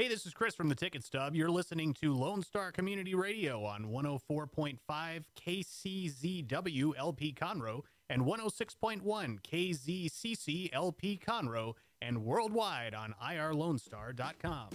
Hey, this is Chris from the Ticket Stub. You're listening to Lone Star Community Radio on 104.5 KCZW LP Conroe and 106.1 KZCC LP Conroe and worldwide on irlonestar.com.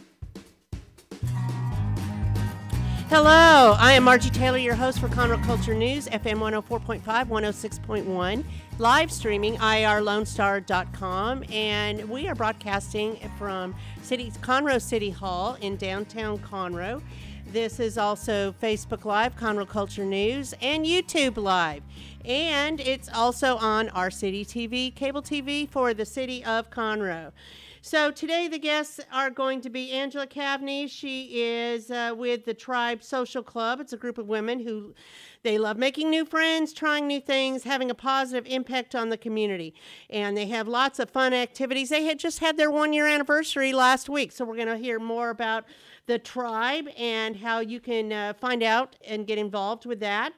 Hello, I am Margie Taylor, your host for Conroe Culture News, FM 104.5, 106.1, live streaming irlonestar.com, and we are broadcasting from City Conroe City Hall in downtown Conroe. This is also Facebook Live, Conroe Culture News, and YouTube Live. And it's also on our city TV, cable TV for the city of Conroe. So today the guests are going to be Angela Cavney. She is uh, with the Trybe Social Club. It's a group of women who they love making new friends, trying new things, having a positive impact on the community. And they have lots of fun activities. They had just had their one year anniversary last week. So we're going to hear more about the Trybe and how you can uh, find out and get involved with that.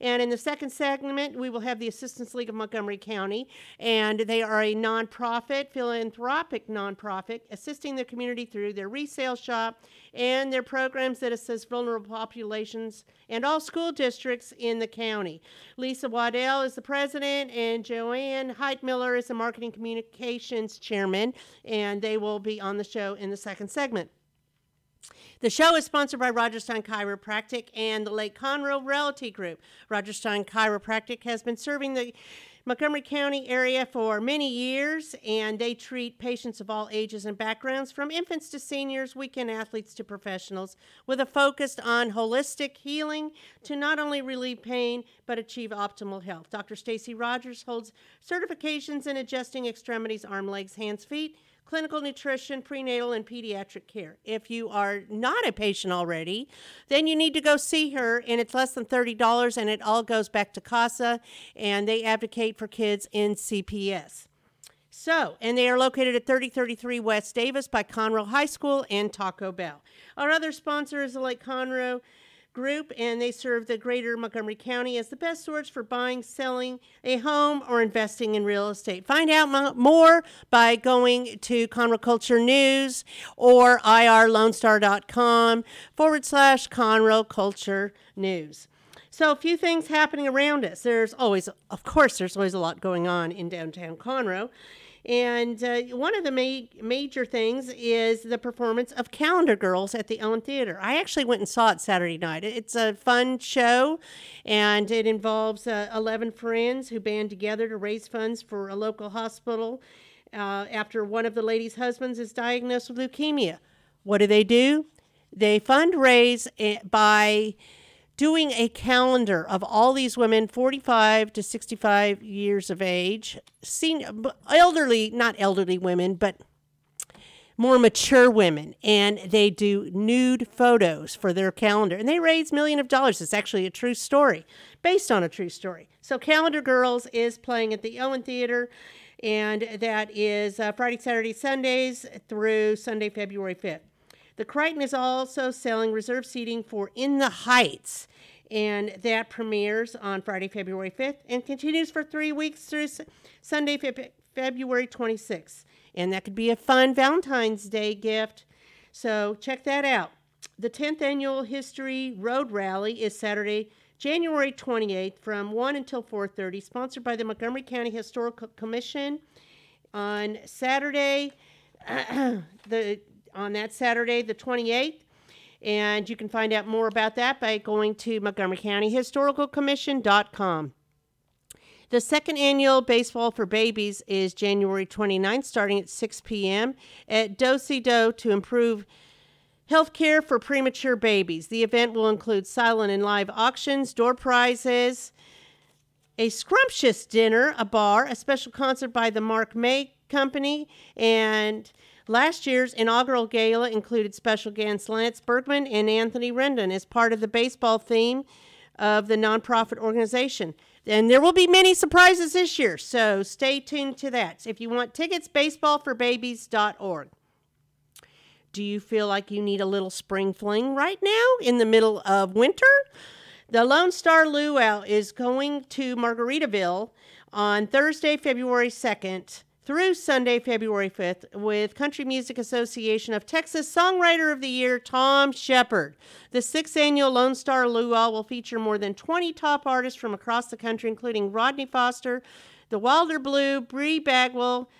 And in the second segment, we will have the Assistance League of Montgomery County, and they are a nonprofit, philanthropic nonprofit, assisting the community through their resale shop and their programs that assist vulnerable populations and all school districts in the county. Lisa Waddell is the president, and Joanne Heitmiller is the marketing communications chairman, and they will be on the show in the second segment. The show is sponsored by Roger Stein Chiropractic and the Lake Conroe Realty Group. Roger Stein Chiropractic has been serving the Montgomery County area for many years, and they treat patients of all ages and backgrounds, from infants to seniors, weekend athletes to professionals, with a focus on holistic healing to not only relieve pain but achieve optimal health. Dr. Stacy Rogers holds certifications in adjusting extremities, arm, legs, hands, feet clinical nutrition, prenatal, and pediatric care. If you are not a patient already, then you need to go see her, and it's less than $30, and it all goes back to CASA, and they advocate for kids in CPS. So, and they are located at 3033 West Davis by Conroe High School and Taco Bell. Our other sponsor is the Lake Conroe Group, and they serve the greater Montgomery County as the best source for buying, selling a home, or investing in real estate. Find out mo- more by going to Conroe Culture News or irlonestar.com forward slash Conroe Culture News. So, a few things happening around us. There's always, of course, there's always a lot going on in downtown Conroe. And uh, one of the ma- major things is the performance of Calendar Girls at the Owen Theater. I actually went and saw it Saturday night. It's a fun show, and it involves uh, 11 friends who band together to raise funds for a local hospital uh, after one of the ladies' husbands is diagnosed with leukemia. What do they do? They fundraise eh, by doing a calendar of all these women 45 to 65 years of age senior elderly not elderly women but more mature women. And they do nude photos for their calendar. And they raise millions of dollars. It's actually a true story based on a true story. So calendar girls is playing at the owen theater. And that is uh, friday saturday sundays through sunday february 5th the Crighton is also selling reserve seating for In the Heights, and that premieres on Friday, February 5th, and continues for three weeks through Sunday, February 26th. And that could be a fun Valentine's Day gift. So check that out. The 10th annual History Road Rally is Saturday, January 28th from 1 until 4:30, sponsored by the Montgomery County Historical Commission. On Saturday, the on that Saturday, the 28th. And you can find out more about that by going to Montgomery County Historical Commission.com. The second annual Baseball for Babies is January 29th, starting at 6 p.m. at Do-Si Do to improve health care for premature babies. The event will include silent and live auctions, door prizes, a scrumptious dinner, a bar, a special concert by the Mark May Company, and Last year's inaugural gala included special guests Lance Berkman and Anthony Rendon as part of the baseball theme of the nonprofit organization. And there will be many surprises this year, so stay tuned to that. If you want tickets, baseballforbabies.org. Do you feel like you need a little spring fling right now in the middle of winter? The Lone Star Luau is going to Margaritaville on Thursday, February 2nd through Sunday, February 5th, with Country Music Association of Texas Songwriter of the Year, Tom Shepard. The sixth annual Lone Star Luau will feature more than 20 top artists from across the country, including Radney Foster, The Wilder Blue, Bree Bagwell,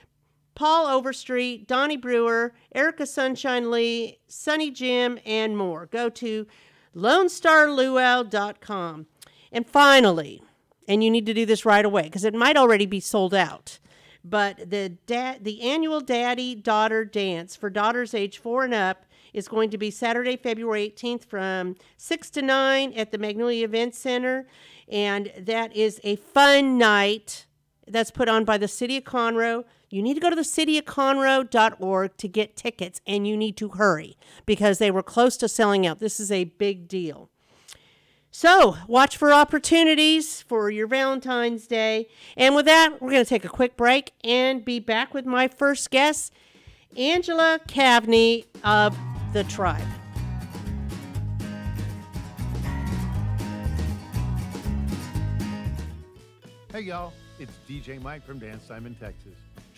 Paul Overstreet, Donnie Brewer, Erica Sunshine Lee, Sunny Jim, and more. Go to LoneStarLuau.com. And finally, and you need to do this right away because it might already be sold out. But the the annual Daddy Daughter Dance for daughters age four and up is going to be Saturday, February 18th from 6 to 9 at the Magnolia Event Center. And that is a fun night that's put on by the City of Conroe. You need to go to the cityofconroe.org to get tickets, and you need to hurry because they were close to selling out. This is a big deal. So, watch for opportunities for your Valentine's Day. And with that, we're going to take a quick break and be back with my first guest, Angela Cavney of The Trybe. Hey y'all, it's DJ Mike from Dance Time in Texas.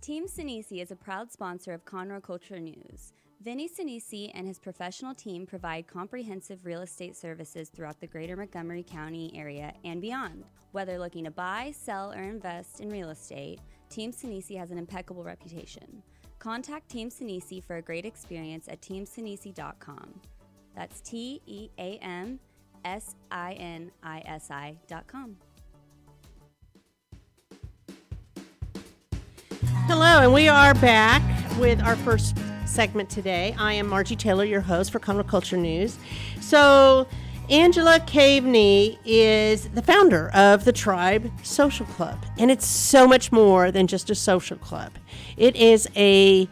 Team Sinisi is a proud sponsor of Conroe Culture News. Vinny Sinisi and his professional team provide comprehensive real estate services throughout the greater Montgomery County area and beyond. Whether looking to buy, sell, or invest in real estate, Team Sinisi has an impeccable reputation. Contact Team Sinisi for a great experience at teamsinisi.com. That's T E A M S I N I S I.com. and we are back with our first segment today. I am Margie Taylor, your host for Conroe Culture News. So, Angela Caveney is the founder of the Trybe Social Club, and it's so much more than just a social club. It is a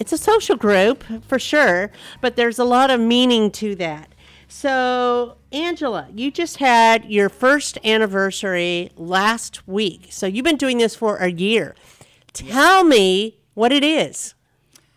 it's a social group for sure, but there's a lot of meaning to that. So, Angela, you just had your first anniversary last week. So, you've been doing this for a year. Tell me what it is.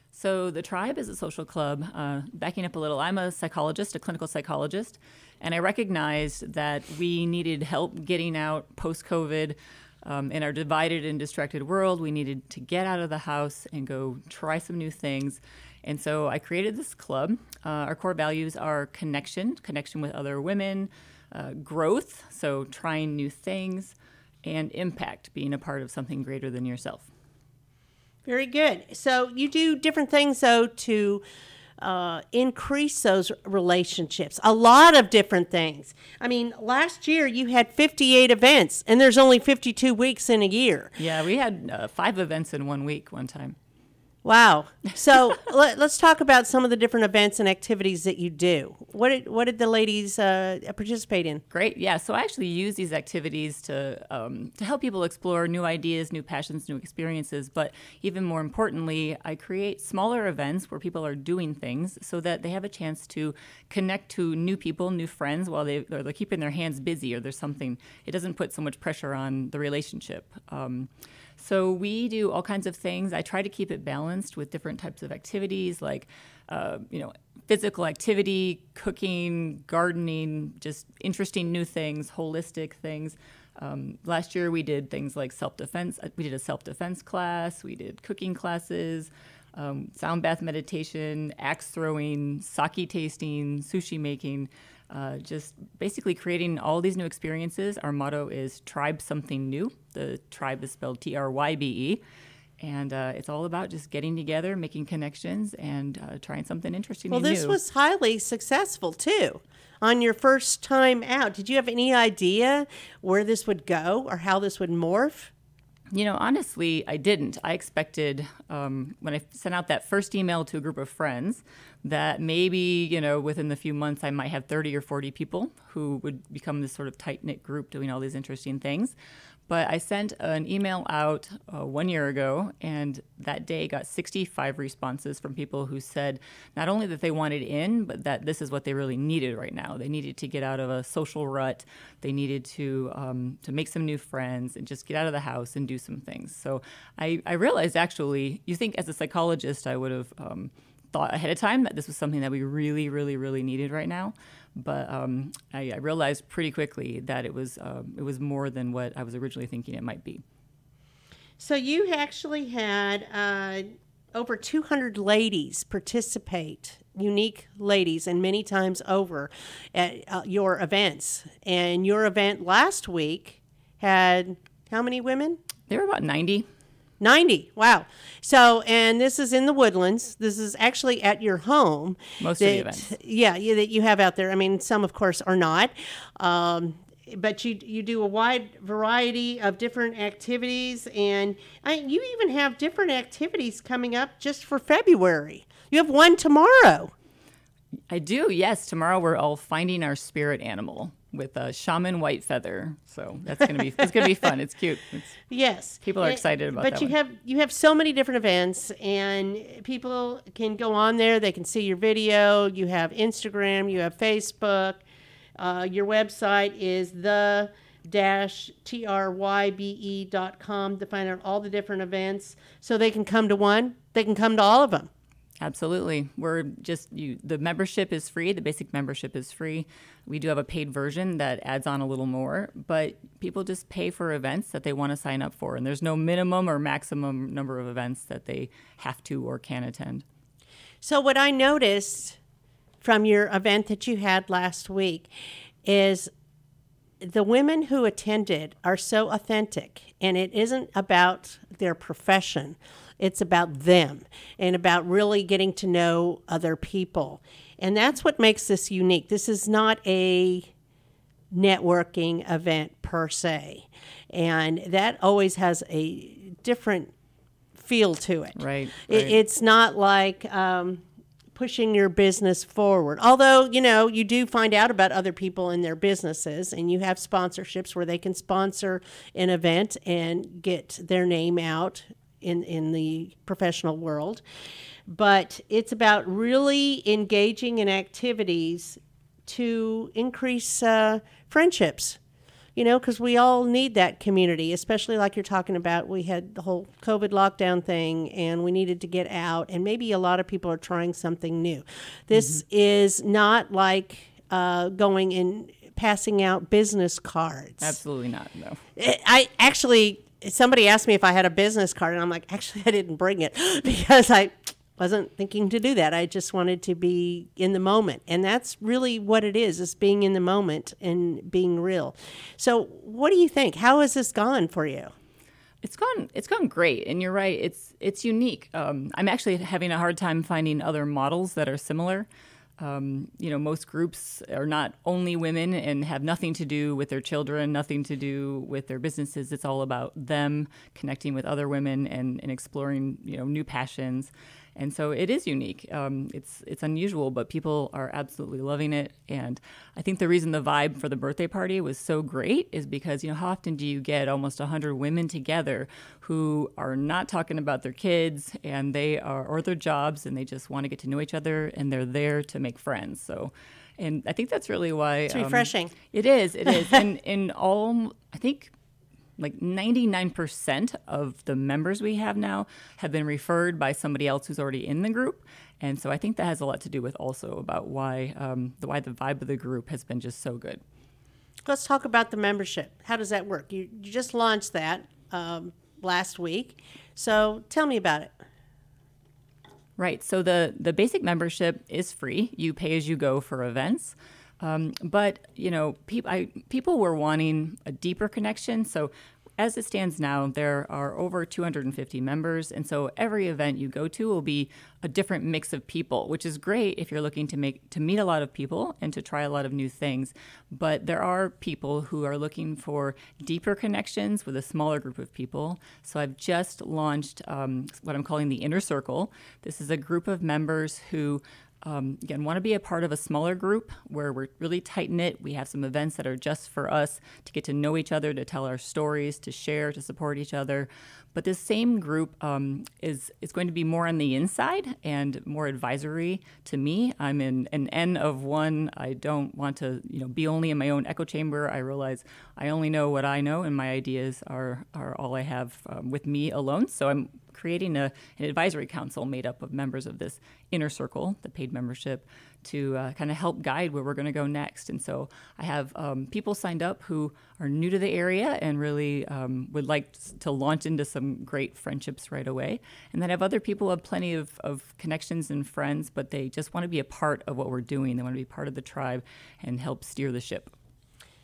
So, the Trybe is a social club. Uh, backing up a little, I'm a psychologist, a clinical psychologist, and I recognized that we needed help getting out post COVID. Um, in our divided and distracted world, we needed to get out of the house and go try some new things. And so I created this club. Uh, our core values are connection, connection with other women, uh, growth, so trying new things, and impact, being a part of something greater than yourself. Very good. So you do different things though to uh, increase those relationships. A lot of different things. I mean, last year you had 58 events, and there's only 52 weeks in a year. Yeah, we had uh, five events in one week one time. Wow. So let, us talk about some of the different events and activities that you do. What did, what did the ladies uh, participate in? Great. Yeah. So I actually use these activities to um, to help people explore new ideas, new passions, new experiences. But even more importantly, I create smaller events where people are doing things so that they have a chance to connect to new people, new friends, while they they're keeping their hands busy or there's something. It doesn't put so much pressure on the relationship. Um, so we do all kinds of things. I try to keep it balanced with different types of activities like, uh, you know, physical activity, cooking, gardening, just interesting new things, holistic things. Um, last year we did things like self defense. Uh, we did a self defense class. We did cooking classes. Um, sound bath meditation, axe throwing, sake tasting, sushi making uh, just basically creating all these new experiences. Our motto is Trybe Something New. The Trybe is spelled T R Y B E. And uh, it's all about just getting together, making connections, and uh, trying something interesting. Well, this new. was highly successful too. On your first time out, did you have any idea where this would go or how this would morph? You know, honestly, I didn't. I expected um, when I sent out that first email to a group of friends that maybe, you know, within the few months I might have 30 or 40 people who would become this sort of tight knit group doing all these interesting things. But I sent an email out uh, one year ago, and that day got 65 responses from people who said not only that they wanted in, but that this is what they really needed right now. They needed to get out of a social rut. They needed to um, to make some new friends and just get out of the house and do some things. So I, I realized actually, you think as a psychologist, I would have. Um, thought ahead of time that this was something that we really, really, really needed right now. But um, I, I, realized pretty quickly that it was um, it was more than what I was originally thinking it might be. So you actually had uh, over 200 ladies participate, unique ladies, and many times over at uh, your events. And your event last week had how many women? There were about 90. 90. Wow. So, and this is in the woodlands. This is actually at your home. Most that, of the events. Yeah, yeah, that you have out there. I mean, some, of course, are not. Um, but you you do a wide variety of different activities, and I, you even have different activities coming up just for February. You have one tomorrow. I do. Yes, tomorrow we're all finding our spirit animal with a shaman white feather. So that's gonna be it's gonna be fun. It's cute. It's, yes, people are excited about. That. But you one. have you have so many different events, and people can go on there. They can see your video. You have Instagram. You have Facebook. Uh, your website is the dash t-r-y-b-e dot com to find out all the different events so they can come to one they can come to all of them Absolutely. We're just you the membership is free, the basic membership is free. We do have a paid version that adds on a little more, but people just pay for events that they want to sign up for and there's no minimum or maximum number of events that they have to or can attend. So what I noticed from your event that you had last week is the women who attended are so authentic and it isn't about their profession it's about them and about really getting to know other people. And that's what makes this unique. This is not a networking event per se. And that always has a different feel to it. Right. right. It, it's not like um, pushing your business forward. Although, you know, you do find out about other people and their businesses, and you have sponsorships where they can sponsor an event and get their name out in, in the professional world. But it's about really engaging in activities to increase uh, friendships, you know, because we all need that community, especially like you're talking about. We had the whole COVID lockdown thing and we needed to get out, and maybe a lot of people are trying something new. This mm-hmm. is not like uh, going and passing out business cards. Absolutely not, no. I actually somebody asked me if I had a business card, and I'm like, actually, I didn't bring it because I wasn't thinking to do that. I just wanted to be in the moment, and that's really what it is: is being in the moment and being real. So, what do you think? How has this gone for you? It's gone. It's gone great, and you're right. It's it's unique. Um, I'm actually having a hard time finding other models that are similar. Um, you know, most groups are not only women and have nothing to do with their children, nothing to do with their businesses. It's all about them connecting with other women and, and exploring, you know, new passions and so it is unique. Um, it's it's unusual, but people are absolutely loving it. And I think the reason the vibe for the birthday party was so great is because you know how often do you get almost hundred women together who are not talking about their kids and they are or their jobs and they just want to get to know each other and they're there to make friends. So. And I think that's really why it's refreshing. Um, it is. It is. and in all, I think like 99% of the members we have now have been referred by somebody else who's already in the group. And so i think that has a lot to do with also about why um, the why the vibe of the group has been just so good. Let's talk about the membership. How does that work? You, you just launched that um, last week. So tell me about it. Right. So the the basic membership is free. You pay as you go for events um, but you know, pe- people were wanting a deeper connection. So as it stands now, there are over 250 members, and so every event you go to will be a different mix of people, which is great if you're looking to make to meet a lot of people and to try a lot of new things. But there are people who are looking for deeper connections with a smaller group of people. So I've just launched um, what I'm calling the Inner Circle. This is a group of members who um, again, want to be a part of a smaller group where we're really tight knit. We have some events that are just for us to get to know each other, to tell our stories, to share, to support each other. But this same group um, is is going to be more on the inside and more advisory to me. I'm in an N of one. I don't want to, you know, be only in my own echo chamber. I realize I only know what I know, and my ideas are are all I have um, with me alone. So I'm creating a, an advisory council made up of members of this inner circle, the paid membership, to uh, kind of help guide where we're going to go next. And so I have um, people signed up who are new to the area and really um, would like to launch into some great friendships right away. And then I have other people who have plenty of, of connections and friends, but they just want to be a part of what we're doing. They want to be part of the Trybe and help steer the ship.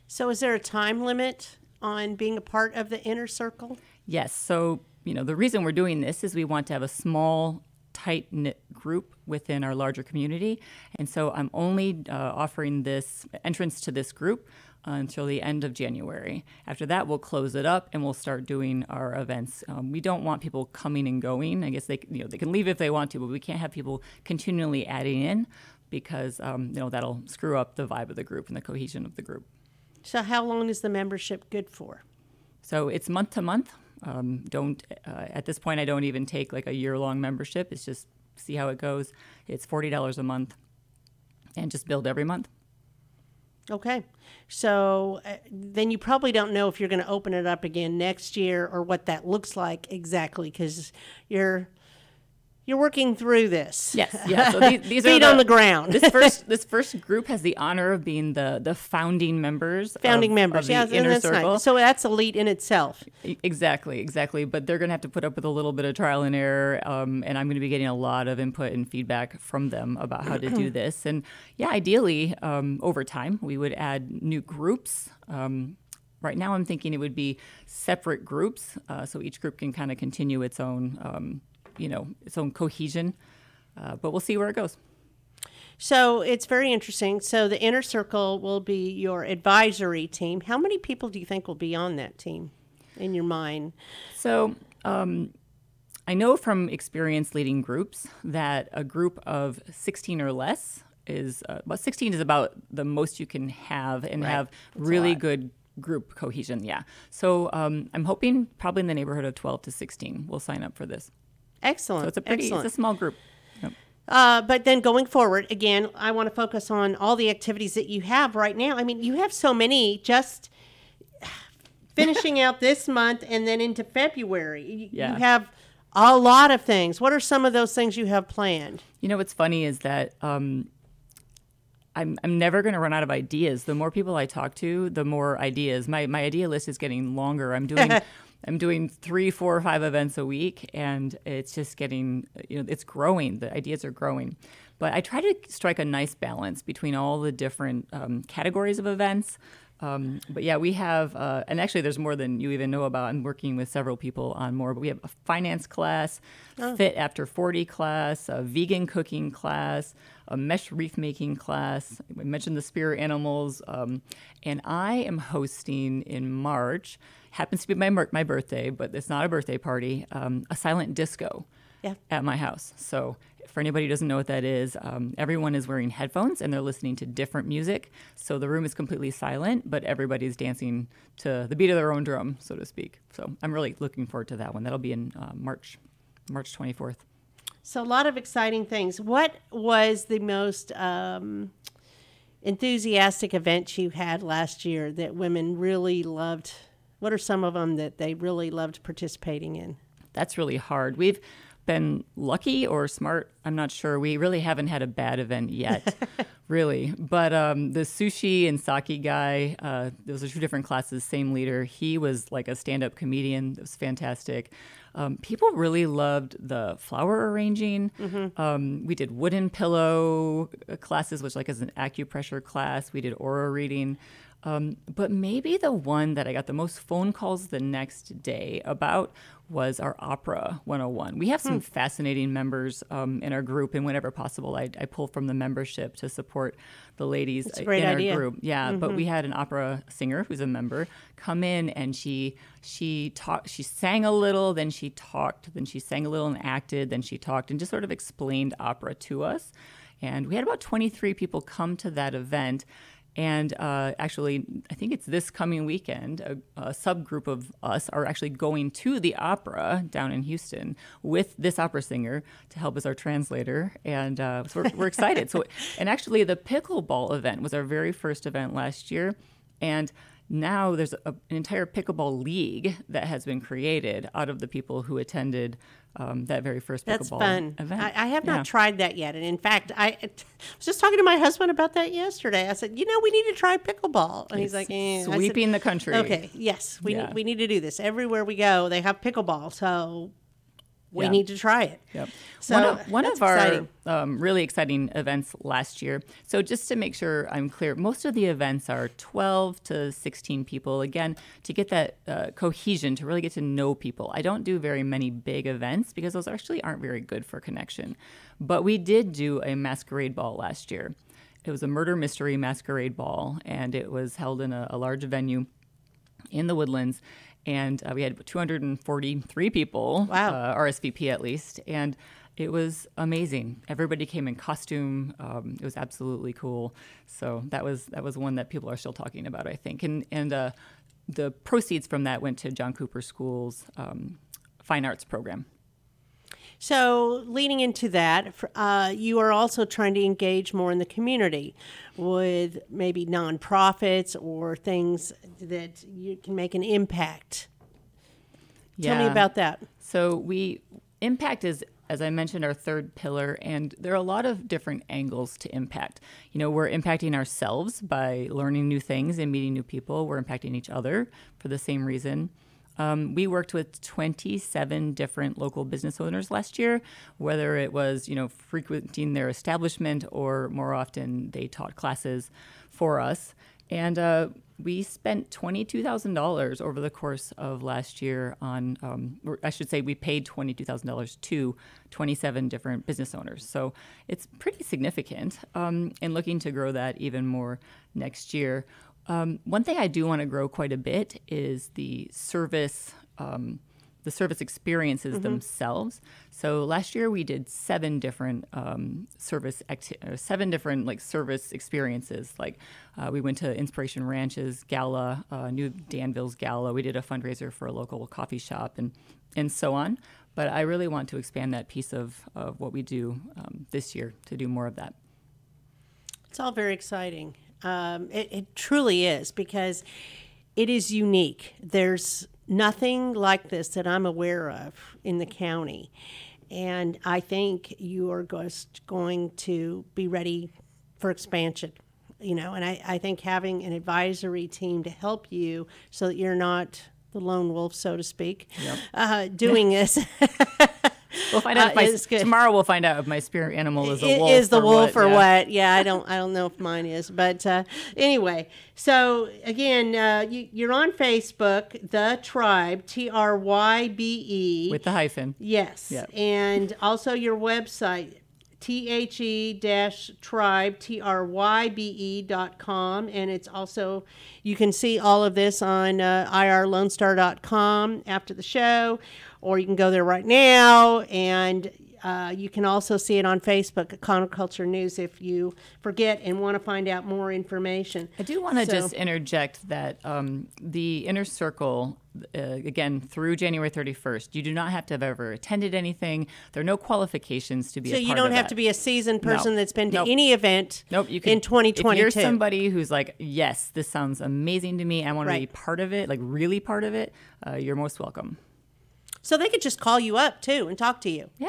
So, is there a time limit on being a part of the inner circle? Yes. So, you know, the reason we're doing this is we want to have a small, tight knit group within our larger community. And so I'm only uh, offering this entrance to this group uh, until the end of January. After that, we'll close it up and we'll start doing our events. Um, we don't want people coming and going. I guess they, you know, they can leave if they want to, but we can't have people continually adding in because um, you know that'll screw up the vibe of the group and the cohesion of the group. So, how long is the membership good for? So it's month to month. Um, don't uh, at this point I don't even take like a year long membership. It's just see how it goes. It's forty dollars a month, and just build every month. Okay, so uh, then you probably don't know if you're going to open it up again next year or what that looks like exactly because you're you're working through this. Yes, yeah. So these, these feet the, on the ground. this first this first group has the honor of being the the founding members. Founding of, members, of yeah, inner that's circle. nice. So that's elite in itself. Exactly, exactly. But they're going to have to put up with a little bit of trial and error, um, and I'm going to be getting a lot of input and feedback from them about how to do this. And yeah, ideally, um, over time, we would add new groups. Um, right now, I'm thinking it would be separate groups, uh, so each group can kind of continue its own um, you know its own cohesion. Uh, but we'll see where it goes. So it's very interesting. So the inner circle will be your advisory team. How many people do you think will be on that team, in your mind? So. Um, I know from experience leading groups that a group of 16 or less is uh, well, 16 is about the most you can have and Right. have That's really good group cohesion. Yeah. So um, I'm hoping probably in the neighborhood of 12 to 16 will sign up for this. Excellent. So it's a pretty, Excellent. it's a small group. Uh, but then going forward, again, I want to focus on all the activities that you have right now. I mean, you have so many just finishing out this month and then into February. You, Yeah. you have a lot of things. What are some of those things you have planned? You know what's funny is that um, I'm I'm never going to run out of ideas. The more people I talk to, the more ideas. My my idea list is getting longer. I'm doing I'm doing three, four, or five events a week, and it's just getting you know it's growing. The ideas are growing. But I try to strike a nice balance between all the different um, categories of events. Um, but yeah, we have, uh, and actually, there's more than you even know about. I'm working with several people on more, but we have a finance class, fit after 40 class, a vegan cooking class, a mesh wreath making class. I mentioned the spirit animals, um, and I am hosting in March. Happens to be my my birthday, but it's not a birthday party. Um, a silent disco Yeah. at my house. So for anybody who doesn't know what that is, um, everyone is wearing headphones and they're listening to different music. So the room is completely silent, but everybody's dancing to the beat of their own drum, so to speak. So I'm really looking forward to that one. That'll be in uh, March, March 24th. So a lot of exciting things. What was the most um, enthusiastic event you had last year that women really loved? What are some of them that they really loved participating in? That's really hard. We've been lucky or smart. I'm not sure. We really haven't had a bad event yet, really. But um, the sushi and sake guy, uh, those are two different classes, same leader. He was like a stand up comedian. It was fantastic. Um, people really loved the flower arranging. Um, we did wooden pillow classes, which like is an acupressure class. We did aura reading. Um, but maybe the one that I got the most phone calls the next day about was our Opera 101. We have some fascinating members um, in our group, and whenever possible, I, I pull from the membership to support the ladies great in idea. our group. Yeah, but we had an opera singer who's a member come in, and she she talked, she sang a little, then she talked, then she sang a little and acted, then she talked, and just sort of explained opera to us. And we had about 23 people come to that event. And uh, actually, I think it's this coming weekend, a, a subgroup of us are actually going to the opera down in Houston with this opera singer to help as our translator. And uh, so we're, we're excited. So, and actually, the pickleball event was our very first event last year. And now there's a, an entire pickleball league that has been created out of the people who attended um, that very first That's pickleball fun. event. I, I have Yeah. not tried that yet, and in fact, I, I was just talking to my husband about that yesterday. I said, you know, we need to try pickleball, and he's like, eh. I said, sweeping the country. Okay, yes, we Yeah. need, we need to do this everywhere we go. They have pickleball, so we Yeah. need to try it. Yep. So, one of, one of our um, really exciting events last year. So just to make sure I'm clear, most of the events are 12 to 16 people. Again, to get that uh, cohesion, to really get to know people. I don't do very many big events because those actually aren't very good for connection. But we did do a masquerade ball last year. It was a murder mystery masquerade ball, and it was held in a, a large venue in the woodlands and uh, we had 243 people Wow. uh, rsvp at least. And it was amazing. Everybody came in costume. Um, it was absolutely cool. So that was that was one that people are still talking about i think. And and uh, the proceeds from that went to john cooper school's um, fine arts program So, leading into that, uh, you are also trying to engage more in the community with maybe nonprofits or things that you can make an impact. Tell me about that. So we impact is as I mentioned our third pillar and there are a lot of different angles to impact. You know, we're impacting ourselves by learning new things and meeting new people. We're impacting each other for the same reason. Um, we worked with 27 different local business owners last year, whether it was, you know, frequenting their establishment or more often they taught classes for us. And uh, we spent $22,000 over the course of last year on, um, I should say, we paid $22,000 to 27 different business owners. So it's pretty significant um, and looking to grow that even more next year. Um, one thing I do want to grow quite a bit is the service. Um, the service experiences themselves. So last year we did seven different um, service acti- uh, seven different like service experiences. Like uh, we went to Inspiration Ranches gala, uh, New Danville's gala. We did a fundraiser for a local coffee shop and and so on. But I really want to expand that piece of, of what we do um, this year to do more of that. It's all very exciting. Um, it, it truly is because it is unique. There's nothing like this that I'm aware of in the county. And I think you are just going to be ready for expansion. You know, and I, I think having an advisory team to help you so that you're not the lone wolf, so to speak, uh, doing this We'll find out Uh, if my, tomorrow. We'll find out if my spirit animal is a wolf. is the or wolf what, or yeah. what? Yeah, I don't I don't know if mine is, but uh, anyway. So again, uh, you, you're on Facebook, the Trybe, T R Y B E. with the hyphen. Yes. Yep. And also your website, the dash trybe, T R Y B E dot com. And it's also, you can see all of this on uh, irlonestar.com after the show, or you can go there right now. And uh, you can also see it on Facebook at Conroe Culture News if you forget and want to find out more information. I do want to So- just interject that um, the inner circle, uh, again, through January 31st, you do not have to have ever attended anything. There are no qualifications to be So you don't have that. to be a seasoned person No. that's been to Nope. any event Nope, you can in 2022. If you're somebody who's like, yes, this sounds amazing to me. I want to be part of it, like really part of it. Uh, you're most welcome. So they could just call you up too and talk to you, Yeah,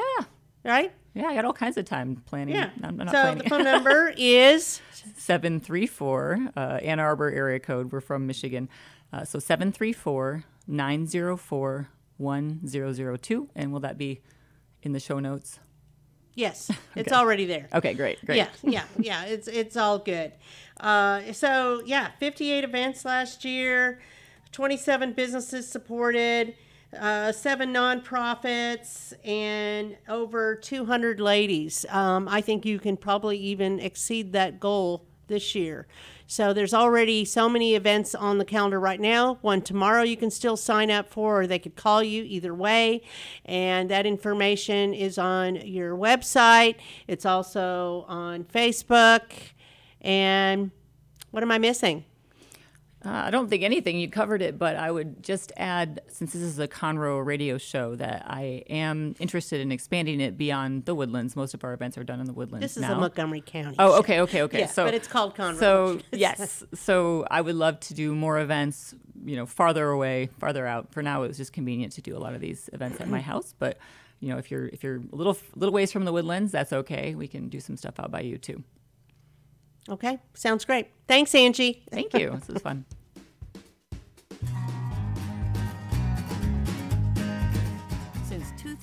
right? yeah. I got all kinds of time planning. Yeah. I'm, I'm so planning. the phone number is seven three four uh, Ann Arbor area code. We're from Michigan, uh, so seven three four nine zero four one zero zero two. And will that be in the show notes? yes, it's already there. Okay, great, great. Yeah, yeah, yeah. It's it's all good. Uh, so yeah, 58 events last year, 27 businesses supported, uh, seven nonprofits, and over 200 ladies. Um, I think you can probably even exceed that goal this year. So there's already so many events on the calendar right now. One tomorrow you can still sign up for, or they could call you either way. And that information is on your website. It's also on Facebook. And what am I missing? Uh, I don't think anything you covered it, but I would just add, since this is a Conroe radio show, that I am interested in expanding it beyond the Woodlands. Most of our events are done in the Woodlands This is now. a Montgomery County. Oh, show. okay, okay, okay. Yeah, so, but it's called Conroe. So yes, so I would love to do more events. You know, farther away, farther out. For now, it was just convenient to do a lot of these events at my house. But you know, if you're if you're a little little ways from the woodlands, that's okay. We can do some stuff out by you too. Okay, sounds great. Thanks, Angie. Thank you. this was fun.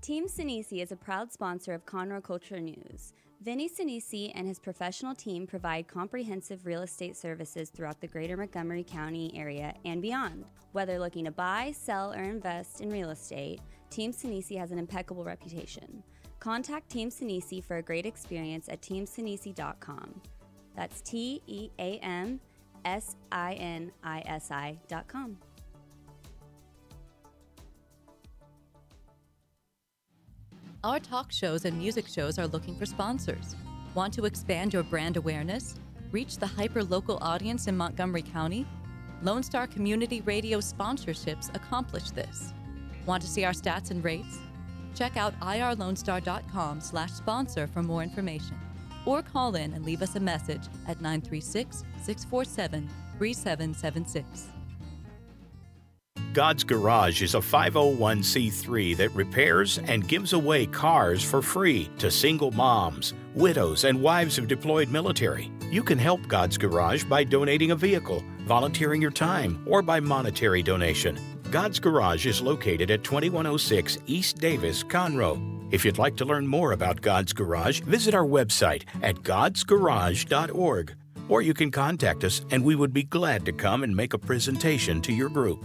Team Sinisi is a proud sponsor of Conroe Culture News. Vinny Sinisi and his professional team provide comprehensive real estate services throughout the greater Montgomery County area and beyond. Whether looking to buy, sell, or invest in real estate, Team Sinisi has an impeccable reputation. Contact Team Sinisi for a great experience at teamsinisi.com. That's T E A M S I N I S I.com. Our talk shows and music shows are looking for sponsors. Want to expand your brand awareness? Reach the hyper local audience in Montgomery County? Lone Star Community Radio sponsorships accomplish this. Want to see our stats and rates? Check out irlonestar.com slash sponsor for more information. Or call in and leave us a message at 936 647 3776. God's Garage is a 501c3 that repairs and gives away cars for free to single moms, widows, and wives of deployed military. You can help God's Garage by donating a vehicle, volunteering your time, or by monetary donation. God's Garage is located at 2106 East Davis, Conroe. If you'd like to learn more about God's Garage, visit our website at godsgarage.org. Or you can contact us and we would be glad to come and make a presentation to your group.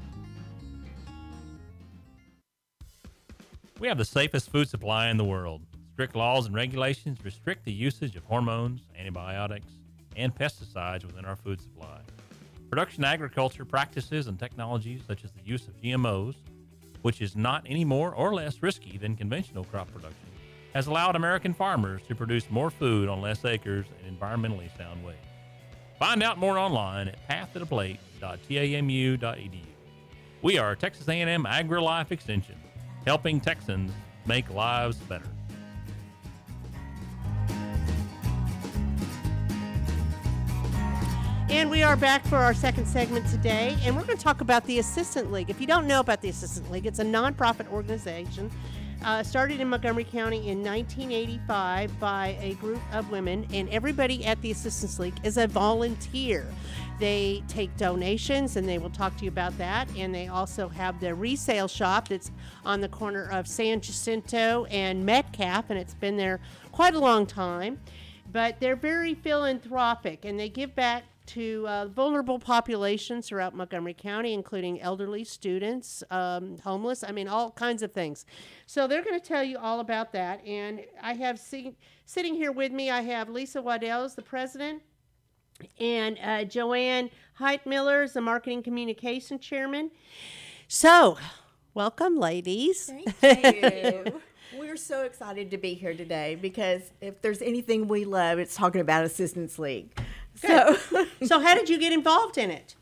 We have the safest food supply in the world. Strict laws and regulations restrict the usage of hormones, antibiotics, and pesticides within our food supply. Production agriculture practices and technologies such as the use of GMOs, which is not any more or less risky than conventional crop production, has allowed American farmers to produce more food on less acres in environmentally sound ways. Find out more online at pathtotheplate.tamu.edu. We are Texas A&M AgriLife Extension, helping Texans make lives better. And we are back for our second segment today, and we're going to talk about the Assistance League. If you don't know about the Assistance League, it's a nonprofit organization uh, started in Montgomery County in 1985 by a group of women, and everybody at the Assistance League is a volunteer. They take donations, and they will talk to you about that. And they also have the resale shop that's on the corner of San Jacinto and Metcalf, and it's been there quite a long time. But they're very philanthropic, and they give back to uh, vulnerable populations throughout Montgomery County, including elderly, students, um, homeless, I mean, all kinds of things. So they're going to tell you all about that. And I have see, sitting here with me, I have Lisa Waddell is the president, and uh, Joanne Heitmiller is the marketing communication chairman. So, welcome, ladies. Thank you. We're so excited to be here today because if there's anything we love, it's talking about Assistance League. So, so how did you get involved in it?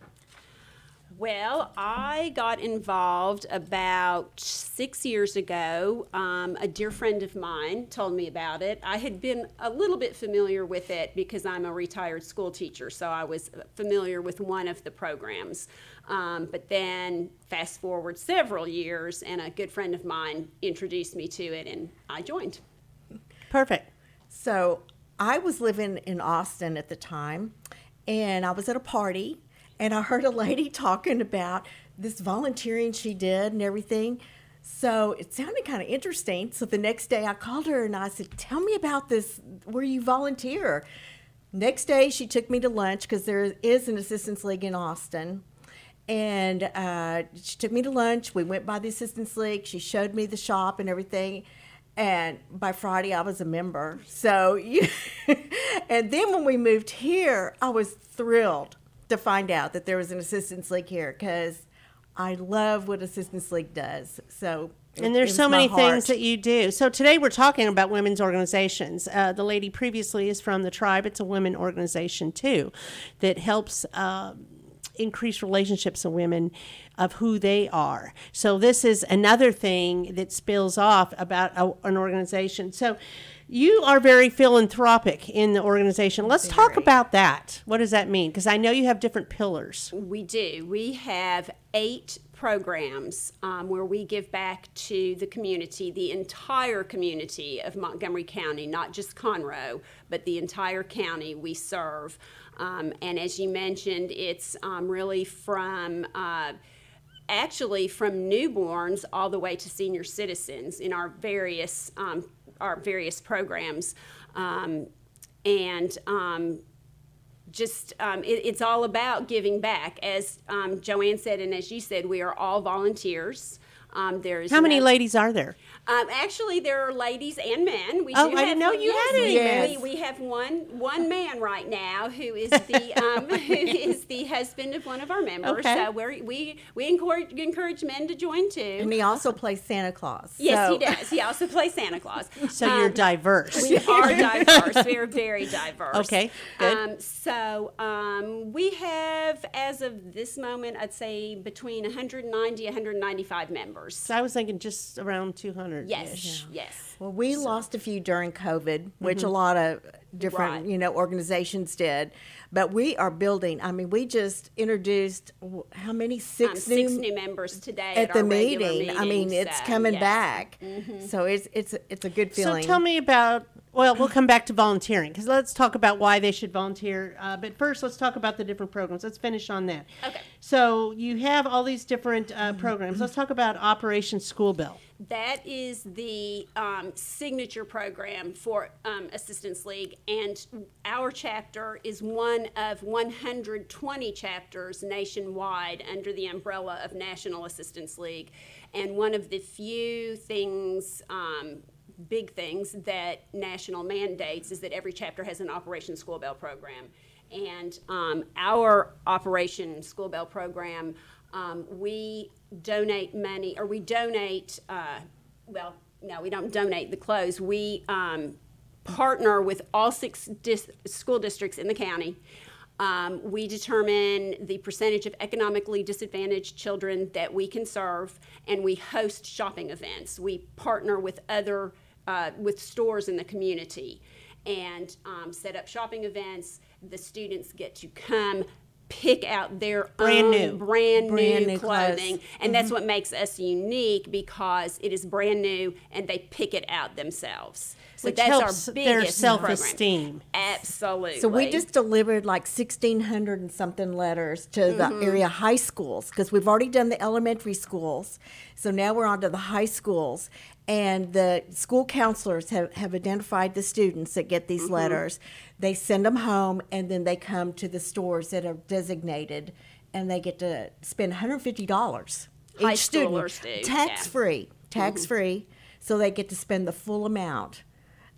Well, I got involved about six years ago. Um, a dear friend of mine told me about it. I had been a little bit familiar with it because I'm a retired school teacher, so I was familiar with one of the programs. Um, but then, fast forward several years, and a good friend of mine introduced me to it, and I joined. Perfect. So, I was living in Austin at the time, and I was at a party and I heard a lady talking about this volunteering she did and everything. So it sounded kind of interesting. So the next day I called her and I said, Tell me about this, where you volunteer. Next day she took me to lunch because there is an assistance league in Austin. And uh, she took me to lunch. We went by the assistance league. She showed me the shop and everything. And by Friday, I was a member. So, and then when we moved here, I was thrilled to find out that there was an assistance league here because I love what assistance league does. So and there's so many things that you do. So today we're talking about women's organizations. Uh, the lady previously is from the Trybe. It's a women organization too, that helps. Uh, increase relationships of women of who they are. So this is another thing that spills off about a, an organization. So you are very philanthropic in the organization. Let's very. talk about that. What does that mean? Because I know you have different pillars. We do. We have eight programs um, where we give back to the community, the entire community of Montgomery County, not just Conroe, but the entire county we serve. Um, and as you mentioned, it's um, really from uh, actually from newborns all the way to senior citizens in our various um, our various programs. Um, and um, just um, it, it's all about giving back. As um, Joanne said, and as you said, we are all volunteers. Um, there's how many no, ladies are there? Um, actually, there are ladies and men. We oh, I didn't know you yes, had any. Yes. We, we have one one man right now who is the um, who is the husband of one of our members. Okay. So we we we encourage encourage men to join too. And he also plays Santa Claus. Yes, so. he does. He also plays Santa Claus. So um, you're diverse. We are diverse. we are very diverse. Okay, good. Um, so um, we have as of this moment, I'd say between 190 195 members. So I was thinking just around 200. Yes, yes. Well, we lost a few during COVID, which a Mhm. lot of different, Right. you know, organizations did. But we are building. I mean, we just introduced how many Um, six, six new, new members today at at, the our regular meeting. I mean, meeting, it's so, coming yeah. back. Mhm. So it's it's it's a good feeling. So tell me about. Well, we'll come back to volunteering because let's talk about why they should volunteer. Uh, but first, let's talk about the different programs. Let's finish on that. Okay. So you have all these different uh, programs. Let's talk about Operation School Bell. That is the um, signature program for um, Assistance League, and our chapter is one of 120 chapters nationwide under the umbrella of National Assistance League. And one of the few things, um, big things, that national mandates is that every chapter has an Operation School Bell program. And um, our Operation School Bell program, um, we donate money, or we donate, uh, well, no, we don't donate the clothes. We um, partner with all six dis- school districts in the county. Um, we determine the percentage of economically disadvantaged children that we can serve, and we host shopping events. We partner with other uh, with stores in the community and um, set up shopping events. The students get to come pick out their Brand own new. brand, Brand new new clothes. clothing, and that's what makes us unique because it is brand new and they pick it out themselves. So Which that's helps our their biggest program. self-esteem. Absolutely. So we just delivered like 1,600 and something letters to Mhm. the area high schools because we've already done the elementary schools. So now we're on to the high schools. And the school counselors have, have identified the students that get these Mhm. letters. They send them home and then they come to the stores that are designated and they get to spend $150 High each student. schoolers do, Tax yeah. free, tax free. So they get to spend the full amount.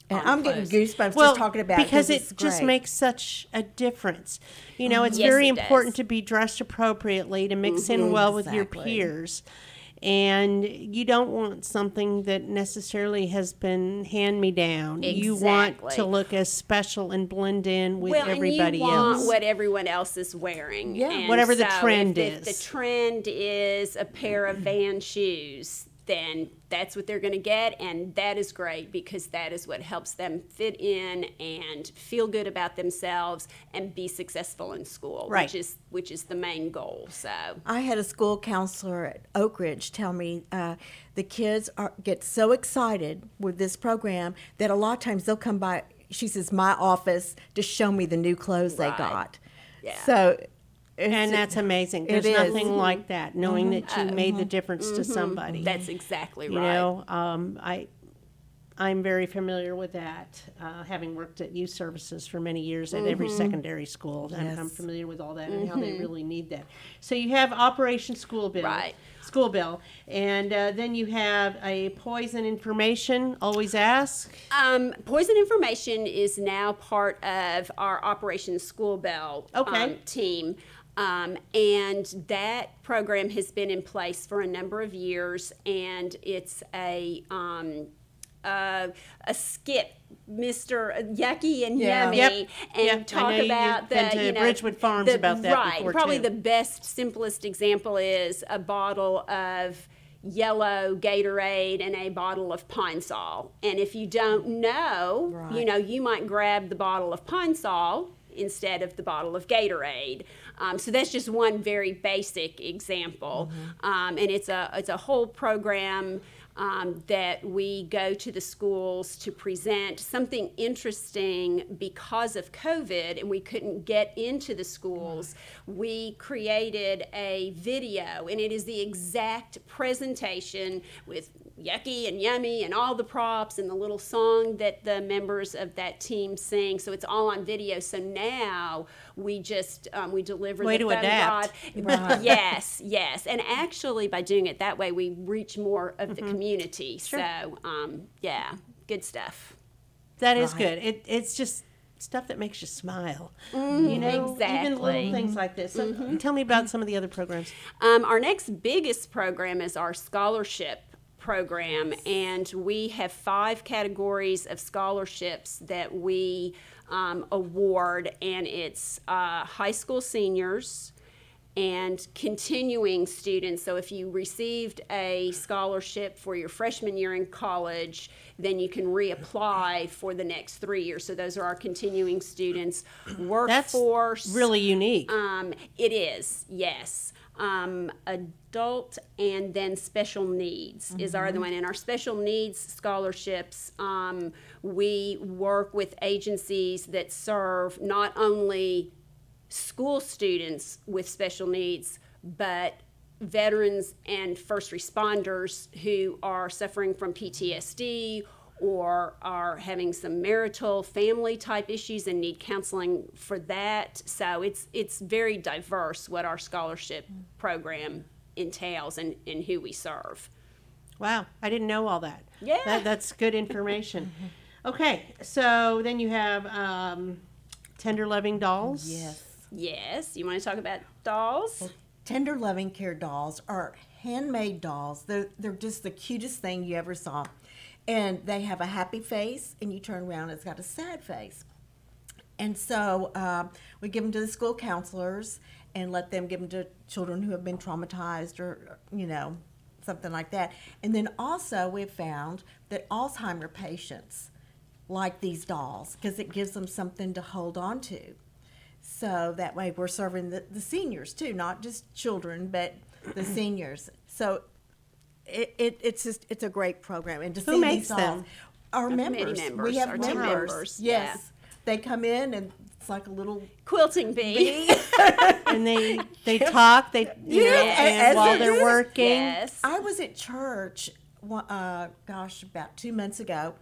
And On I'm getting goosebumps well, just talking about it because it it's just makes such a difference. You know, it's Yes, very it important does. to be dressed appropriately to mix in Mhm. well with your peers. And you don't want something that necessarily has been hand me down. You want to look as special and blend in with well, everybody and you want else. what everyone else is wearing. Yeah. And Whatever the trend if, If is. the trend is a pair of Van shoes, then that's what they're going to get, and that is great because that is what helps them fit in and feel good about themselves and be successful in school, Right. which is which is the main goal. So. I had a school counselor at Oak Ridge tell me uh, the kids are get so excited with this program that a lot of times they'll come by. She says my office to show me the new clothes Right. they got. Yeah. So, it's- and that's amazing. There's is. nothing like that, knowing that you made the difference to somebody. That's exactly you right. know um, i i'm very familiar with that uh, having worked at youth services for many years at every secondary school and i'm Yes. familiar with all that and how they really need that so you have operation school bell Right. school bell and uh, then you have a poison information always ask Um, poison information is now part of our Operation School Bell Okay. um, team. Um, and that program has been in place for a number of years, and it's a um, uh, a skit, Mr. Yucky and Yeah. Yummy, Yep. and Yep. I talk know you- about you've the been to you know, Bridgewood Farms the- about that right. before, probably too. the best, simplest example is a bottle of yellow Gatorade and a bottle of Pine Sol. And if you don't know, you Right. know, you might grab the bottle of Pine Sol instead of the bottle of Gatorade. Um, so that's just one very basic example, um, and it's a it's a whole program um, that we go to the schools to present something interesting because of COVID and we couldn't get into the schools. We created a video, and it is the exact presentation with yucky and yummy and all the props and the little song that the members of that team sing. So it's all on video. So now we just um, we deliver Way the to phone adapt. rod. yes, yes, and actually by doing it that way, we reach more of Mm-hmm. the community. So um, yeah, good stuff. that is Right. good it, it's just stuff that makes you smile Mm, you know even little things like this so tell me about some of the other programs Um, our next biggest program is our scholarship program, and we have five categories of scholarships that we um, award, and it's uh, high school seniors, and continuing students. So if you received a scholarship for your freshman year in college, then you can reapply for the next three years. So those are our continuing students. Workforce. really unique. Um, it is, yes. Um, adult and then special needs is our other Mhm. one. And our special needs scholarships, um, we work with agencies that serve not only school students with special needs, but veterans and first responders who are suffering from PTSD or are having some marital family type issues and need counseling for that. So it's it's very diverse what our scholarship program entails and, and who we serve. Wow, I didn't know all that. Yeah. That, that's good information. okay, so then you have um, tender loving dolls. Yes. Yes. You want to talk about dolls? Tender Loving Care dolls are handmade dolls. They're, they're just the cutest thing you ever saw. And they have a happy face, and you turn around, it's got a sad face. And so um, we give them to the school counselors and let them give them to children who have been traumatized or, you know, something like that. And then also we've found that Alzheimer patients like these dolls because it gives them something to hold on to. So that way we're serving the, the seniors too, not just children, but the seniors. So it, it, it's just it's a great program. And to Who see makes these dolls, them? our Our members. members, we have our team members. members, Yes, yeah. they come in and it's like a little quilting bee. and they they talk. They you know, Yes, and as while it they're is. working. I was at church, one- uh, gosh, about two months ago,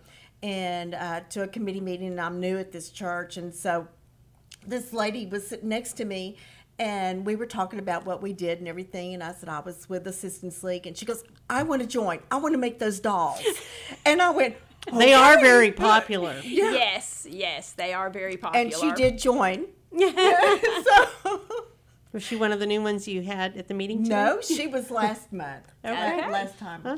and uh, to a committee meeting. And I'm new at this church, and so this lady was sitting next to me. And we were talking about what we did and everything. And I said, I was with Assistance League. And she goes, I want to join. I want to make those dolls. and I went, They are very popular. Yes, yes, they are very popular. And she did join. yeah, So Was she one of the new ones you had at the meeting? Too? No, she was last month. Okay. Uh, last time. Huh?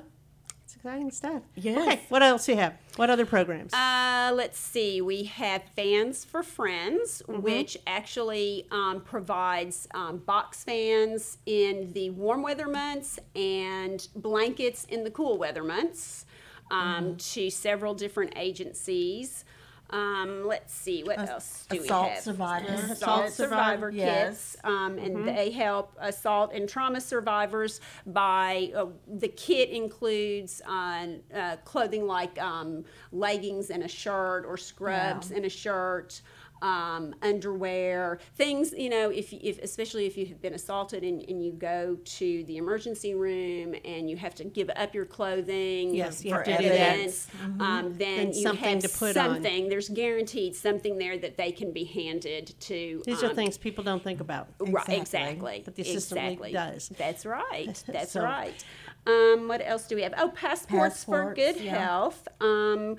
Exciting stuff. Yes. Okay. What else do you have? What other programs? Uh, let's see. We have Fans for Friends, Mm-hmm. which actually um, provides um, box fans in the warm weather months and blankets in the cool weather months um, Mm-hmm. to several different agencies. Um, let's see, what else do assault we have? survivors. Assault Assault survivor survivor, yes. kits, um, and Mhm. they help assault and trauma survivors by uh, the kit includes uh, uh, clothing like um, leggings and a shirt or scrubs Yeah. and a shirt. Um, underwear, things you know, if, if especially if you have been assaulted and, and you go to the emergency room and you have to give up your clothing, Yes, you for have to do that. evidence, Mhm. um, then And you something have to put on. something. There's guaranteed something there that they can be handed to. These are um, things people don't think about. Right, exactly. But the system exactly. does. That's right. That's So- right. Um, what else do we have? Oh, passports, for good yeah. health. Um,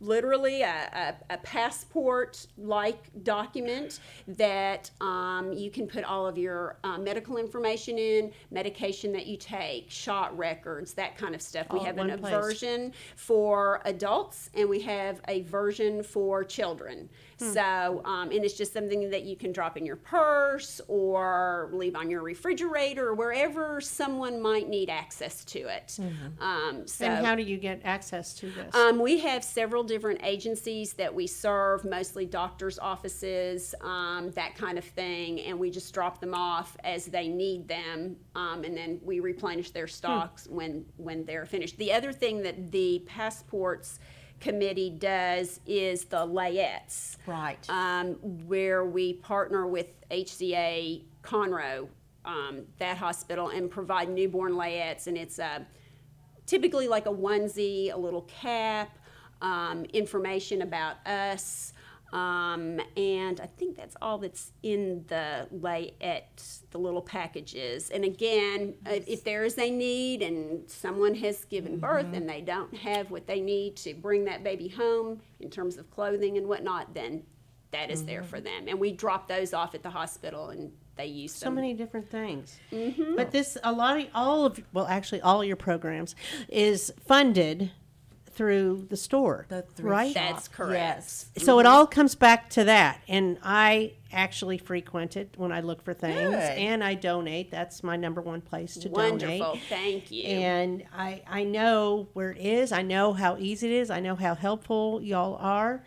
literally a, a, a passport-like document that um, you can put all of your uh, medical information in, medication that you take, shot records, that kind of stuff. All we have an, place. version for adults and we have a version for children. Hmm. So, um, and it's just something that you can drop in your purse or leave on your refrigerator or wherever someone might need access to it. Um, so, and how do you get access to this? um, we have several different agencies that we serve, mostly doctors' offices, um, that kind of thing, and we just drop them off as they need them, um, and then we replenish their stocks when when they're finished. The other thing that the passports committee does is the layettes, Right. um, where we partner with HCA Conroe, um, that hospital, and provide newborn layettes, and it's a typically like a onesie, a little cap, um, information about us. Um, and I think that's all that's in the layette, the little packages. And again, uh, if there is a need and someone has given birth and they don't have what they need to bring that baby home in terms of clothing and whatnot, then that is there for them. And we drop those off at the hospital and they use so them. many different things. Mhm. But this, a lot of all of well, actually, all your programs is funded through the store, thrift right? shop, That's correct. Yes. So it all comes back to that. And I actually frequent it when I look for things Good. and I donate. That's my number one place to Wonderful. donate. Thank you. And I, I know where it is. I know how easy it is. I know how helpful y'all are.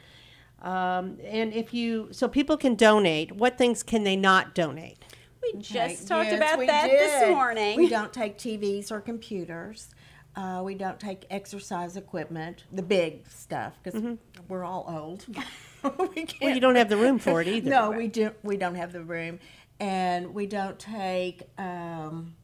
Um, and if you, so people can donate, what things can they not donate? we just Okay, talked yes, about we that this morning. We don't take TVs or computers. Uh, we don't take exercise equipment, the big stuff, because we're all old. we can't. Well, you don't have the room for it either. No, we do. We don't have the room, and we don't take. Um,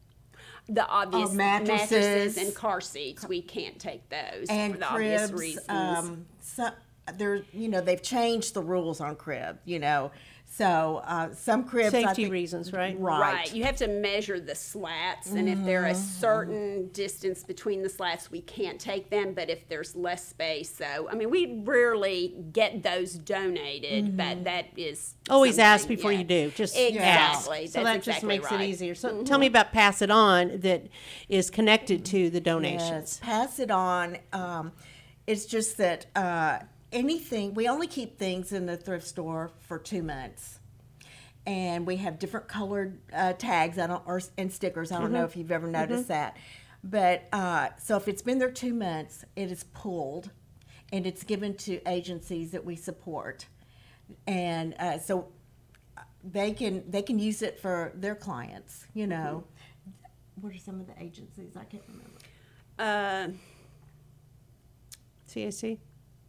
the obvious Oh, mattresses. mattresses. and car seats. We can't take those and for the obvious cribs. reasons. Um, so, there, you know, they've changed the rules on crib. You know, so uh, some cribs. I Safety think- reasons, right? Right. Right. You have to measure the slats, and if they're a Mhm. certain distance between the slats, we can't take them. But if there's less space, so I mean, we rarely get those donated, but that is Always ask before yeah. you do. Just exactly. ask. So That's that just makes right. it easier. So Mm-hmm. tell me about Pass It On that is connected to the donations. Yes, pass it on. Um, it's just that uh, anything, we only keep things in the thrift store for two months. And we have different colored uh, tags I don't, or, and stickers. I don't know Mhm. if you've ever noticed Mhm. that. But uh, so if it's been there two months, it is pulled and it's given to agencies that we support. And uh, so they can they can use it for their clients, you know. What are some of the agencies? I can't remember. Uh, CAC?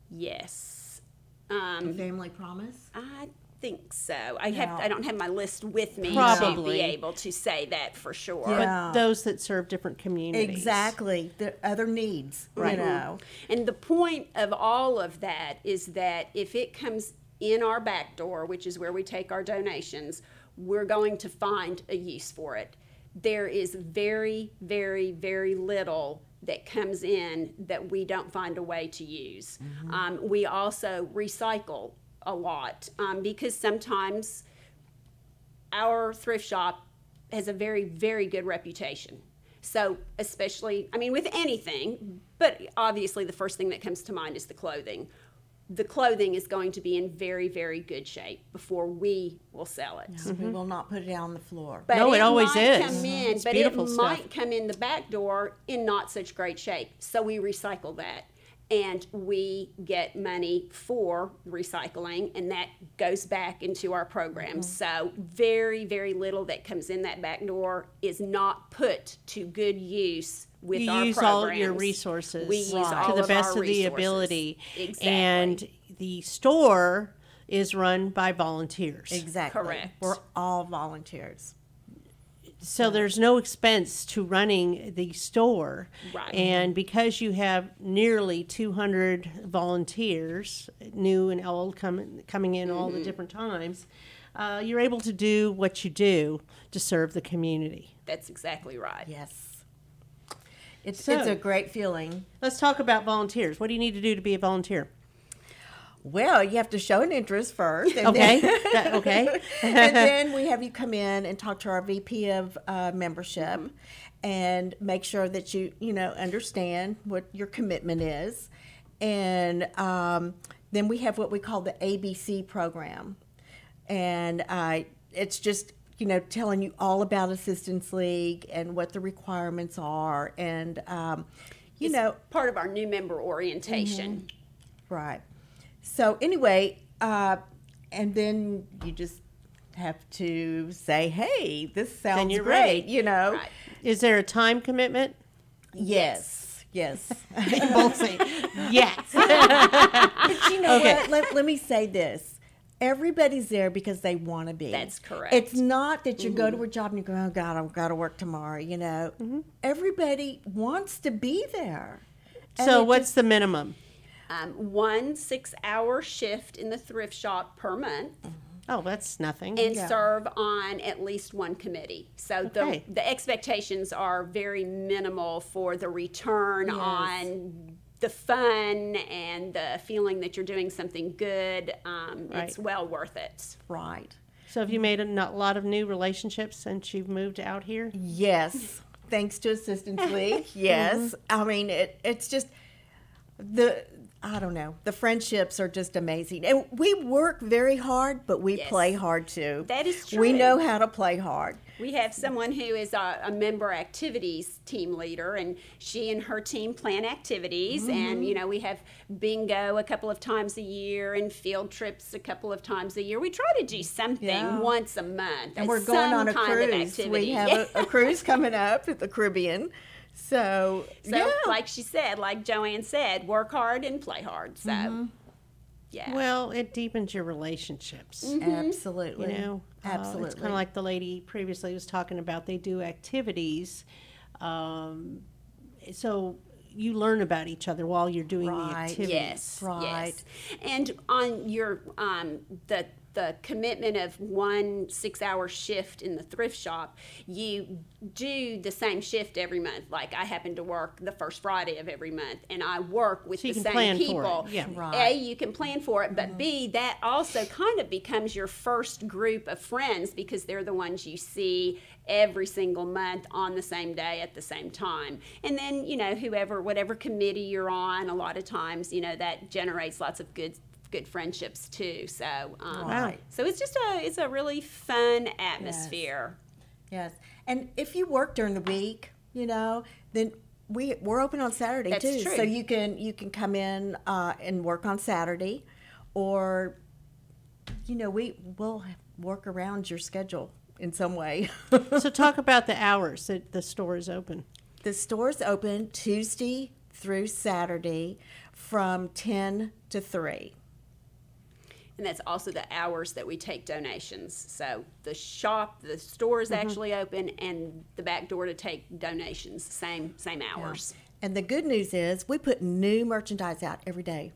Yes. Um, Family Promise. I think so. I have. Yeah. I don't have my list with me to Probably. be able to say that for sure. But those that serve different communities. Exactly. The other needs, Right. you know. And the point of all of that is that if it comes in our back door, which is where we take our donations, we're going to find a use for it. There is very, very, very little that comes in that we don't find a way to use. Um, we also recycle a lot um, because sometimes our thrift shop has a very, very good reputation. So, especially, I mean, with anything, but obviously the first thing that comes to mind is the clothing. The clothing is going to be in very, very good shape before we will sell it. We will not put it out on the floor. But No, it always might is. Come in, It's but beautiful it stuff. might come in the back door in not such great shape. So we recycle that. And we get money for recycling, and that goes back into our program. Mm-hmm. So, very, very little that comes in that back door is not put to good use with you our use programs. all your resources We use to the of best our of the ability. Exactly. And the store is run by volunteers. Exactly. Correct. We're all volunteers. So there's no expense to running the store. Right. And because you have nearly 200 volunteers, new and old, coming coming in all the Mm-hmm. different times, uh, you're able to do what you do to serve the community. That's exactly right. Yes. It's, So- it's a great feeling. Let's talk about volunteers. What do you need to do to be a volunteer? Well, you have to show an interest first. and Okay. then- okay. and then we have you come in and talk to our VP of uh, membership and make sure that you, you know, understand what your commitment is. And um, then we have what we call the ABC program. And uh, it's just, you know, telling you all about Assistance League and what the requirements are. And, um, you It's know, part of our new member orientation. Right. So anyway, uh, and then you just have to say, "Hey, this sounds you're great," ready. you know. Right. Is there a time commitment? Yes. Yes. Both say yes. but you know Okay. what? Let, let me say this. Everybody's there because they want to be. That's correct. It's not that you go to mm-hmm. a job and you go, "Oh God, I've got to work tomorrow." You know, mm-hmm. everybody wants to be there. So what's just- the minimum? Um, one six hour shift in the thrift shop per month. Mm-hmm. Oh, that's nothing. and Yeah. serve on at least one committee. So Okay. the the expectations are very minimal for the return Yes. on the fun and the feeling that you're doing something good. Um, It's well worth it. right. So have you made a lot of new relationships since you've moved out here? Yes, thanks to Assistance League. Yes, I mean it. It's just the I don't know. The friendships are just amazing. And we work very hard, but we Yes. play hard too. That is true. We know how to play hard. We have someone who is a, a member activities team leader, and she and her team plan activities. Mm-hmm. And, you know, we have bingo a couple of times a year and field trips a couple of times a year. We try to do something Yeah. once a month. And we're going on a cruise. We have a, a cruise coming up at the Caribbean. So, So, yeah. like she said, like Joanne said, work hard and play hard. So, Mm-hmm. yeah. Well, it deepens your relationships. absolutely. You know, Uh, absolutely. it's kind of like the lady previously was talking about. They do activities, um, so you learn about each other while you're doing the Right. activities. Yes, Right. yes. And on your um, the the commitment of one six hour shift in the thrift shop, you do the same shift every month. Like I happen to work the first Friday of every month, and I work with So the same plan for it, people. yeah. Right. A, you can plan for it, but B, mm-hmm. that also kind of becomes your first group of friends because they're the ones you see every single month on the same day at the same time. And then, you know, whoever, whatever committee you're on, a lot of times, you know, that generates lots of good good friendships too. So, um, Right. so it's just a it's a really fun atmosphere. Yes. And if you work during the week, you know, then we we're open on Saturday That's too. true. So you can you can come in uh, and work on Saturday, or you know we will work around your schedule in some way. So talk about the hours that the store is open. the store's open Tuesday through Saturday from ten to three. And that's also the hours that we take donations. So the shop, the store is actually open, and the back door to take donations, same same hours. And the good news is we put new merchandise out every day.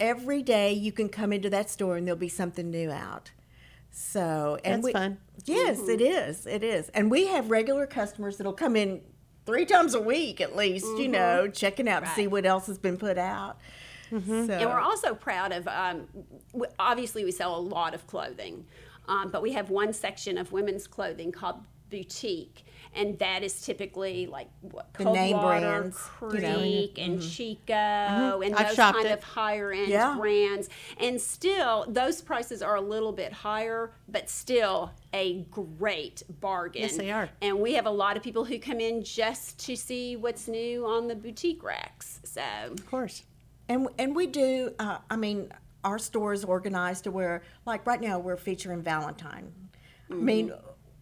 Every day you can come into that store and there'll be something new out. So and That's we, fun. Yes, Mm-hmm. it is. It is. And we have regular customers that'll come in three times a week at least, you know, checking out to see Mm-hmm. Right. what else has been put out. So, And we're also proud of, um, obviously, we sell a lot of clothing, um, but we have one section of women's clothing called boutique. And that is typically like what, The name Coldwater, brands, you know. Creek, and Chico, and I've those kind it. of higher end Yeah. brands. And still, those prices are a little bit higher, but still a great bargain. Yes, they are. And we have a lot of people who come in just to see what's new on the boutique racks. So, Of course. And and we do. Uh, I mean, our store is organized to where, like right now, we're featuring Valentine. I mean,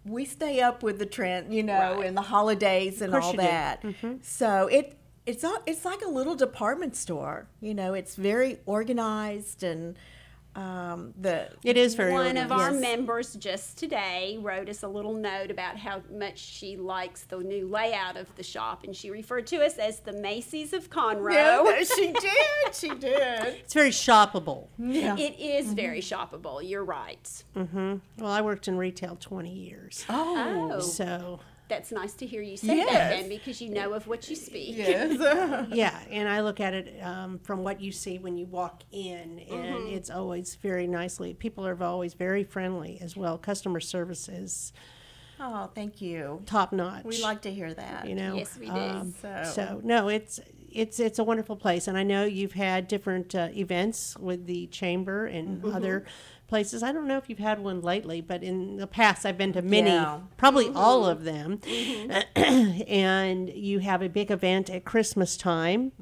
we stay up with the trend, you know, Mm-hmm. Right. and the holidays and all do. Mm-hmm. that. So it it's a, it's like a little department store. You know, it's very organized and um, the It is very One of our Yes. members just today wrote us a little note about how much she likes the new layout of the shop, and she referred to us as the Macy's of Conroe. Yeah, she did. She did. It's very shoppable. Yeah. It is very shoppable. You're right. Mm-hmm. Well, I worked in retail 20 years. Oh, So, that's nice to hear you say that, then, because you know of what you speak. Yes. yeah, and I look at it um, from what you see when you walk in, and it's always very nicely. People are always very friendly as well. Customer service is oh, thank you. top notch. We like to hear that. you know. Yes, we do. Um, So- so no, it's it's it's a wonderful place, and I know you've had different uh, events with the chamber and Mm-hmm. other places. I don't know if you've had one lately, but in the past I've been to many, Yeah. probably Mm-hmm. all of them. and you have a big event at Christmas time.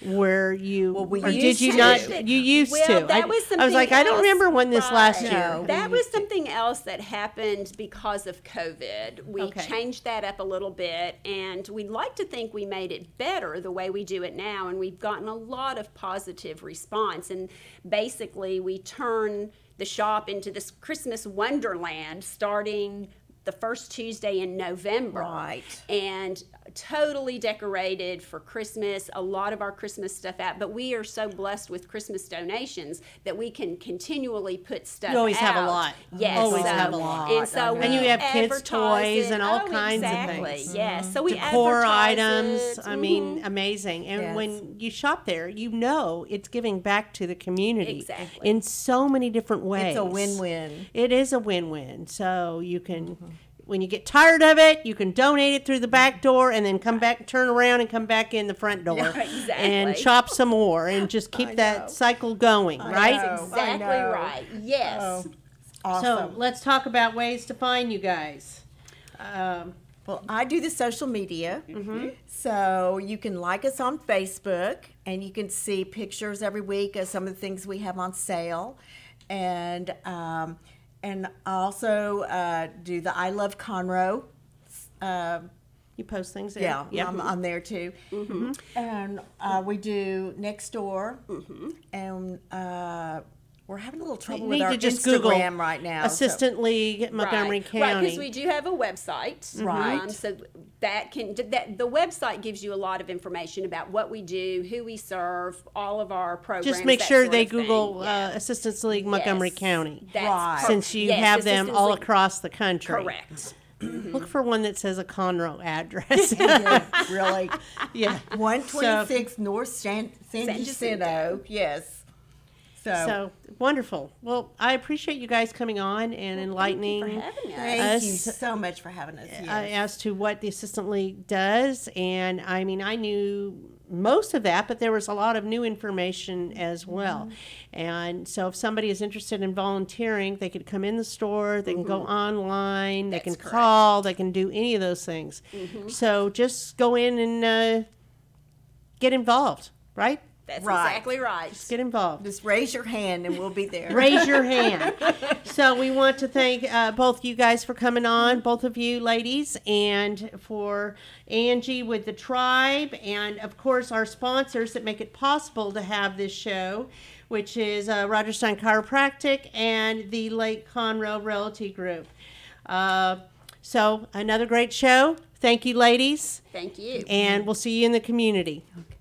Where you Well, we or did you to. not? You used well, to. That I, was I was like, I don't remember when this last Right. year. No. That was something else that happened because of COVID. We Okay. changed that up a little bit, and we'd like to think we made it better the way we do it now, and we've gotten a lot of positive response. And basically, we turn the shop into this Christmas wonderland starting the first Tuesday in November. Right. And totally decorated for Christmas, a lot of our Christmas stuff out. But we are so blessed with Christmas donations that we can continually put stuff You always have a lot. Yes. Always so- have a lot. And so And you have kids' toys it. and all Oh, kinds of things. exactly. things. Yes. So mm-hmm. we decor items. it. I mm-hmm. mean, amazing. And Yes. when you shop there, you know it's giving back to the community Exactly. in so many different ways. It's a win-win. It is a win-win. So you can mm-hmm. When you get tired of it, you can donate it through the back door and then come back, turn around and come back in the front door Yeah, and chop some more and just keep that cycle going, right? That's exactly right. Yes. Oh, So let's talk about ways to find you guys. Um, Well, I do the social media. Mm-hmm. So you can like us on Facebook and you can see pictures every week of some of the things we have on sale. And um, and also uh, do the I Love Conroe. Um you post things there. yeah, Yep. I'm on there too. And uh, we do Nextdoor, and uh, we're having a little You trouble need with our to just Instagram Google right now. so- Assistance League Montgomery right. Right, because we do have a website. Right. Um, so that can that the website gives you a lot of information about what we do, who we serve, all of our programs. just make that sure sort they. Google Yeah. uh, Assistance League Montgomery Yes. County. That's Right. per- Since you yes, have them all League- across the country. Correct. Look for one that says a Conroe address. really. yeah. 126 North San, San, San Jacinto. Jacinto. Yes. So, So wonderful. Well, I appreciate you guys coming on and enlightening for having us. thank you so much for having us. uh, as to what the Assistance League does. And I mean, I knew most of that, but there was a lot of new information as well. And so, if somebody is interested in volunteering, they could come in the store, they can go online, they can correct. call, they can do any of those things. So, just go in and uh, get involved, right? That's Right. exactly right. Get involved. Just raise your hand and we'll be there. raise your hand. So we want to thank uh, both you guys for coming on, both of you ladies, and for Angie with the Trybe, and of course our sponsors that make it possible to have this show, which is uh, Rodgers Stein Chiropractic and the Lake Conroe Realty Group. Uh, so another great show. Thank you, ladies, Thank you. and we'll see you in the community. Okay.